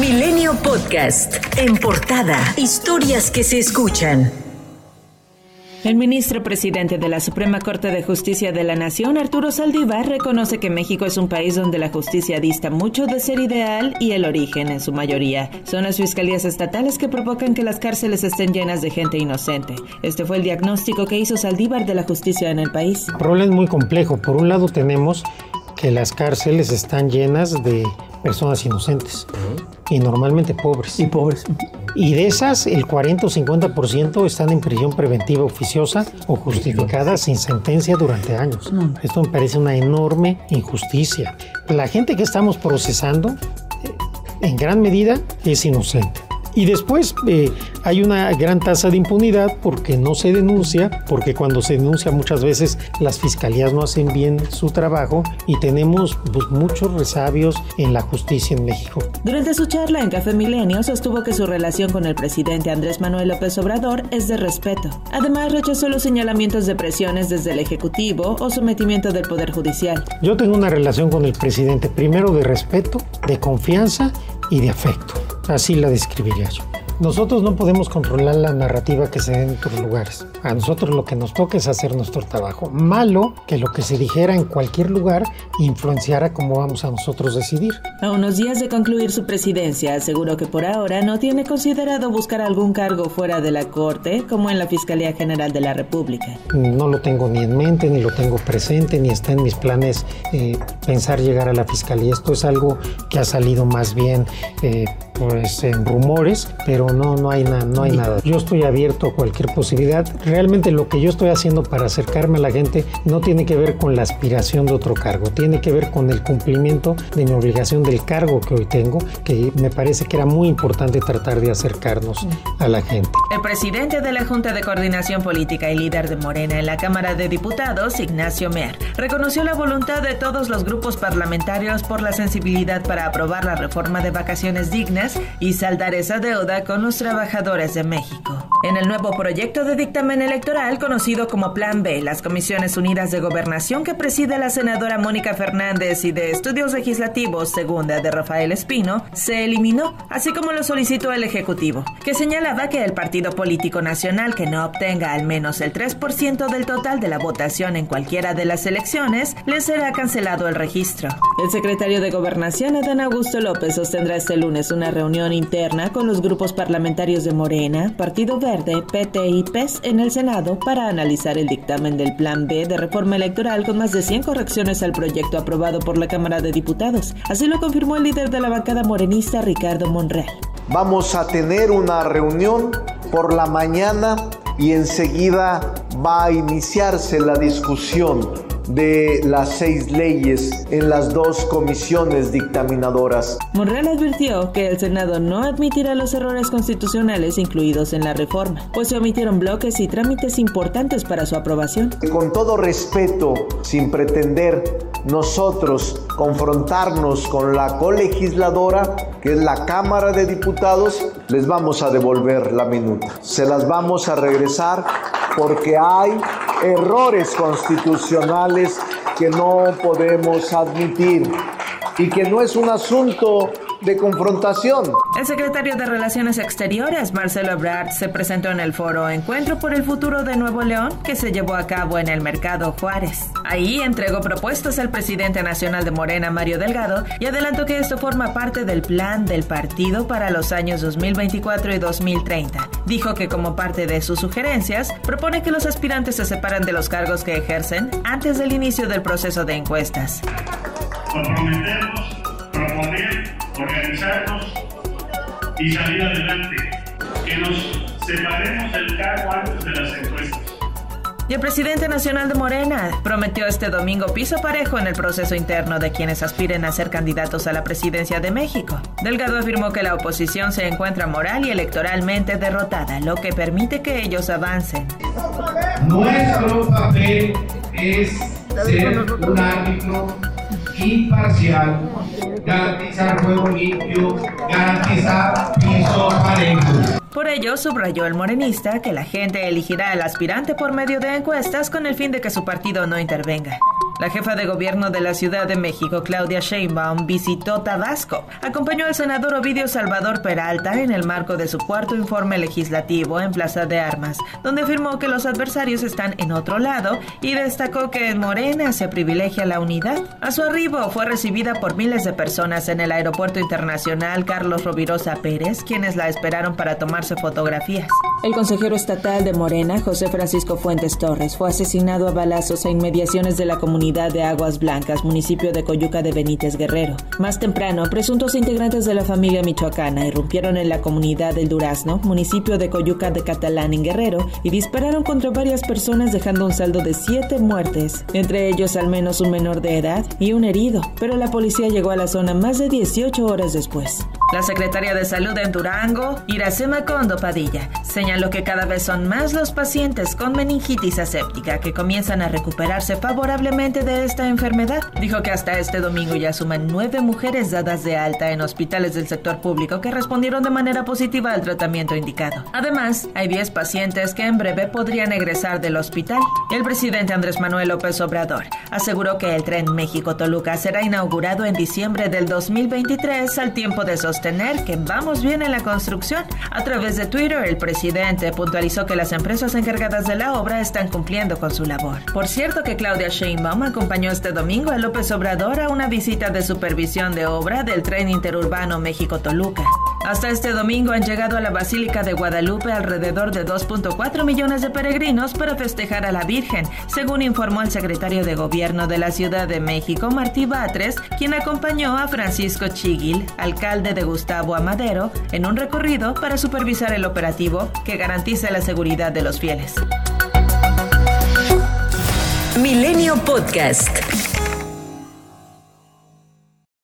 Milenio Podcast. En portada. Historias que se escuchan. El ministro presidente de la Suprema Corte de Justicia de la Nación, Arturo Saldívar, reconoce que México es un país donde la justicia dista mucho de ser ideal y el origen, en su mayoría, son las fiscalías estatales que provocan que las cárceles estén llenas de gente inocente. Este fue el diagnóstico que hizo Saldívar de la justicia en el país. El problema es muy complejo. Por un lado tenemos que las cárceles están llenas de personas inocentes y normalmente pobres. Y pobres. Y de esas, el 40 o 50% están en prisión preventiva oficiosa o justificada sin sentencia durante años. Esto me parece una enorme injusticia. La gente que estamos procesando, eh, en gran medida, es inocente. Y después eh, hay una gran tasa de impunidad porque no se denuncia, porque cuando se denuncia muchas veces las fiscalías no hacen bien su trabajo y tenemos pues, muchos resabios en la justicia en México. Durante su charla en Café Milenio sostuvo que su relación con el presidente Andrés Manuel López Obrador es de respeto. Además rechazó los señalamientos de presiones desde el Ejecutivo o sometimiento del Poder Judicial. Yo tengo una relación con el presidente primero de respeto, de confianza y de afecto. Así la describiría yo. Nosotros no podemos controlar la narrativa que se da en otros lugares. A nosotros lo que nos toca es hacer nuestro trabajo. Malo que lo que se dijera en cualquier lugar influenciara cómo vamos a nosotros decidir. A unos días de concluir su presidencia, aseguró que por ahora no tiene considerado buscar algún cargo fuera de la Corte, como en la Fiscalía General de la República. No lo tengo ni en mente, ni lo tengo presente, ni está en mis planes eh, pensar llegar a la Fiscalía. Esto es algo que ha salido más bien eh, pues, en rumores, pero no, no, hay no hay nada. Yo estoy abierto a cualquier posibilidad. Realmente lo que yo estoy haciendo para acercarme a la gente no tiene que ver con la aspiración de otro cargo, tiene que ver con el cumplimiento de mi obligación del cargo que hoy tengo, que me parece que era muy importante tratar de acercarnos a la gente. El presidente de la Junta de Coordinación Política y líder de Morena en la Cámara de Diputados, Ignacio Mer, reconoció la voluntad de todos los grupos parlamentarios por la sensibilidad para aprobar la reforma de vacaciones dignas y saldar esa deuda con los trabajadores de México. En el nuevo proyecto de dictamen electoral conocido como Plan B, las Comisiones Unidas de Gobernación que preside la senadora Mónica Fernández y de Estudios Legislativos segunda de Rafael Espino, se eliminó, así como lo solicitó el Ejecutivo, que señalaba que el Partido Político Nacional que no obtenga al menos el 3% del total de la votación en cualquiera de las elecciones, le será cancelado el registro. El secretario de Gobernación, Adán Augusto López, sostendrá este lunes una reunión interna con los grupos parlamentarios de Morena, Partido Verde, PT y PES en el Senado para analizar el dictamen del Plan B de reforma electoral con más de 100 correcciones al proyecto aprobado por la Cámara de Diputados. Así lo confirmó el líder de la bancada morenista, Ricardo Monreal. Vamos a tener una reunión por la mañana y enseguida va a iniciarse la discusión de las seis leyes en las dos comisiones dictaminadoras. Monreal advirtió que el Senado no admitirá los errores constitucionales incluidos en la reforma, pues se omitieron bloques y trámites importantes para su aprobación. Con todo respeto, sin pretender nosotros confrontarnos con la colegisladora, que es la Cámara de Diputados, les vamos a devolver la minuta. Se las vamos a regresar porque hay errores constitucionales que no podemos admitir y que no es un asunto de confrontación. El secretario de Relaciones Exteriores, Marcelo Ebrard, se presentó en el foro Encuentro por el Futuro de Nuevo León, que se llevó a cabo en el Mercado Juárez. Ahí entregó propuestas al presidente nacional de Morena, Mario Delgado, y adelantó que esto forma parte del plan del partido para los años 2024 y 2030. Dijo que como parte de sus sugerencias, propone que los aspirantes se separen de los cargos que ejercen antes del inicio del proceso de encuestas. Comprometernos, proponer organizarnos y salir adelante. Que nos separemos del cargo antes de las encuestas. Y el presidente nacional de Morena prometió este domingo piso parejo en el proceso interno de quienes aspiren a ser candidatos a la presidencia de México. Delgado afirmó que la oposición se encuentra moral y electoralmente derrotada, lo que permite que ellos avancen. Nuestro papel es ser un árbitro imparcial, juego. Por ello, subrayó el morenista que la gente elegirá al aspirante por medio de encuestas con el fin de que su partido no intervenga. La jefa de gobierno de la Ciudad de México, Claudia Sheinbaum, visitó Tabasco. Acompañó al senador Ovidio Salvador Peralta en el marco de su cuarto informe legislativo en Plaza de Armas, donde afirmó que los adversarios están en otro lado y destacó que en Morena se privilegia la unidad. A su arribo fue recibida por miles de personas en el Aeropuerto Internacional Carlos Rovirosa Pérez, quienes la esperaron para tomarse fotografías. El consejero estatal de Morena, José Francisco Fuentes Torres, fue asesinado a balazos a inmediaciones de la comunidad de Aguas Blancas, municipio de Coyuca de Benítez Guerrero. Más temprano, presuntos integrantes de la familia michoacana irrumpieron en la comunidad del Durazno, municipio de Coyuca de Catalán en Guerrero, y dispararon contra varias personas dejando un saldo de siete muertes, entre ellos al menos un menor de edad y un herido, pero la policía llegó a la zona más de 18 horas después. La secretaria de Salud en Durango, Iracema Condo Padilla, señaló que cada vez son más los pacientes con meningitis aséptica que comienzan a recuperarse favorablemente de esta enfermedad. Dijo que hasta este domingo ya suman nueve mujeres dadas de alta en hospitales del sector público que respondieron de manera positiva al tratamiento indicado. Además, hay 10 pacientes que en breve podrían egresar del hospital. El presidente Andrés Manuel López Obrador aseguró que el tren México-Toluca será inaugurado en diciembre del 2023 al tiempo de esos tener que vamos bien en la construcción. A través de Twitter, el presidente puntualizó que las empresas encargadas de la obra están cumpliendo con su labor. Por cierto que Claudia Sheinbaum acompañó este domingo a López Obrador a una visita de supervisión de obra del tren interurbano México-Toluca. Hasta este domingo han llegado a la Basílica de Guadalupe alrededor de 2.4 millones de peregrinos para festejar a la Virgen, según informó el secretario de Gobierno de la Ciudad de México, Martí Batres, quien acompañó a Francisco Chiguil, alcalde de Gustavo Amadero, en un recorrido para supervisar el operativo que garantice la seguridad de los fieles. Milenio Podcast.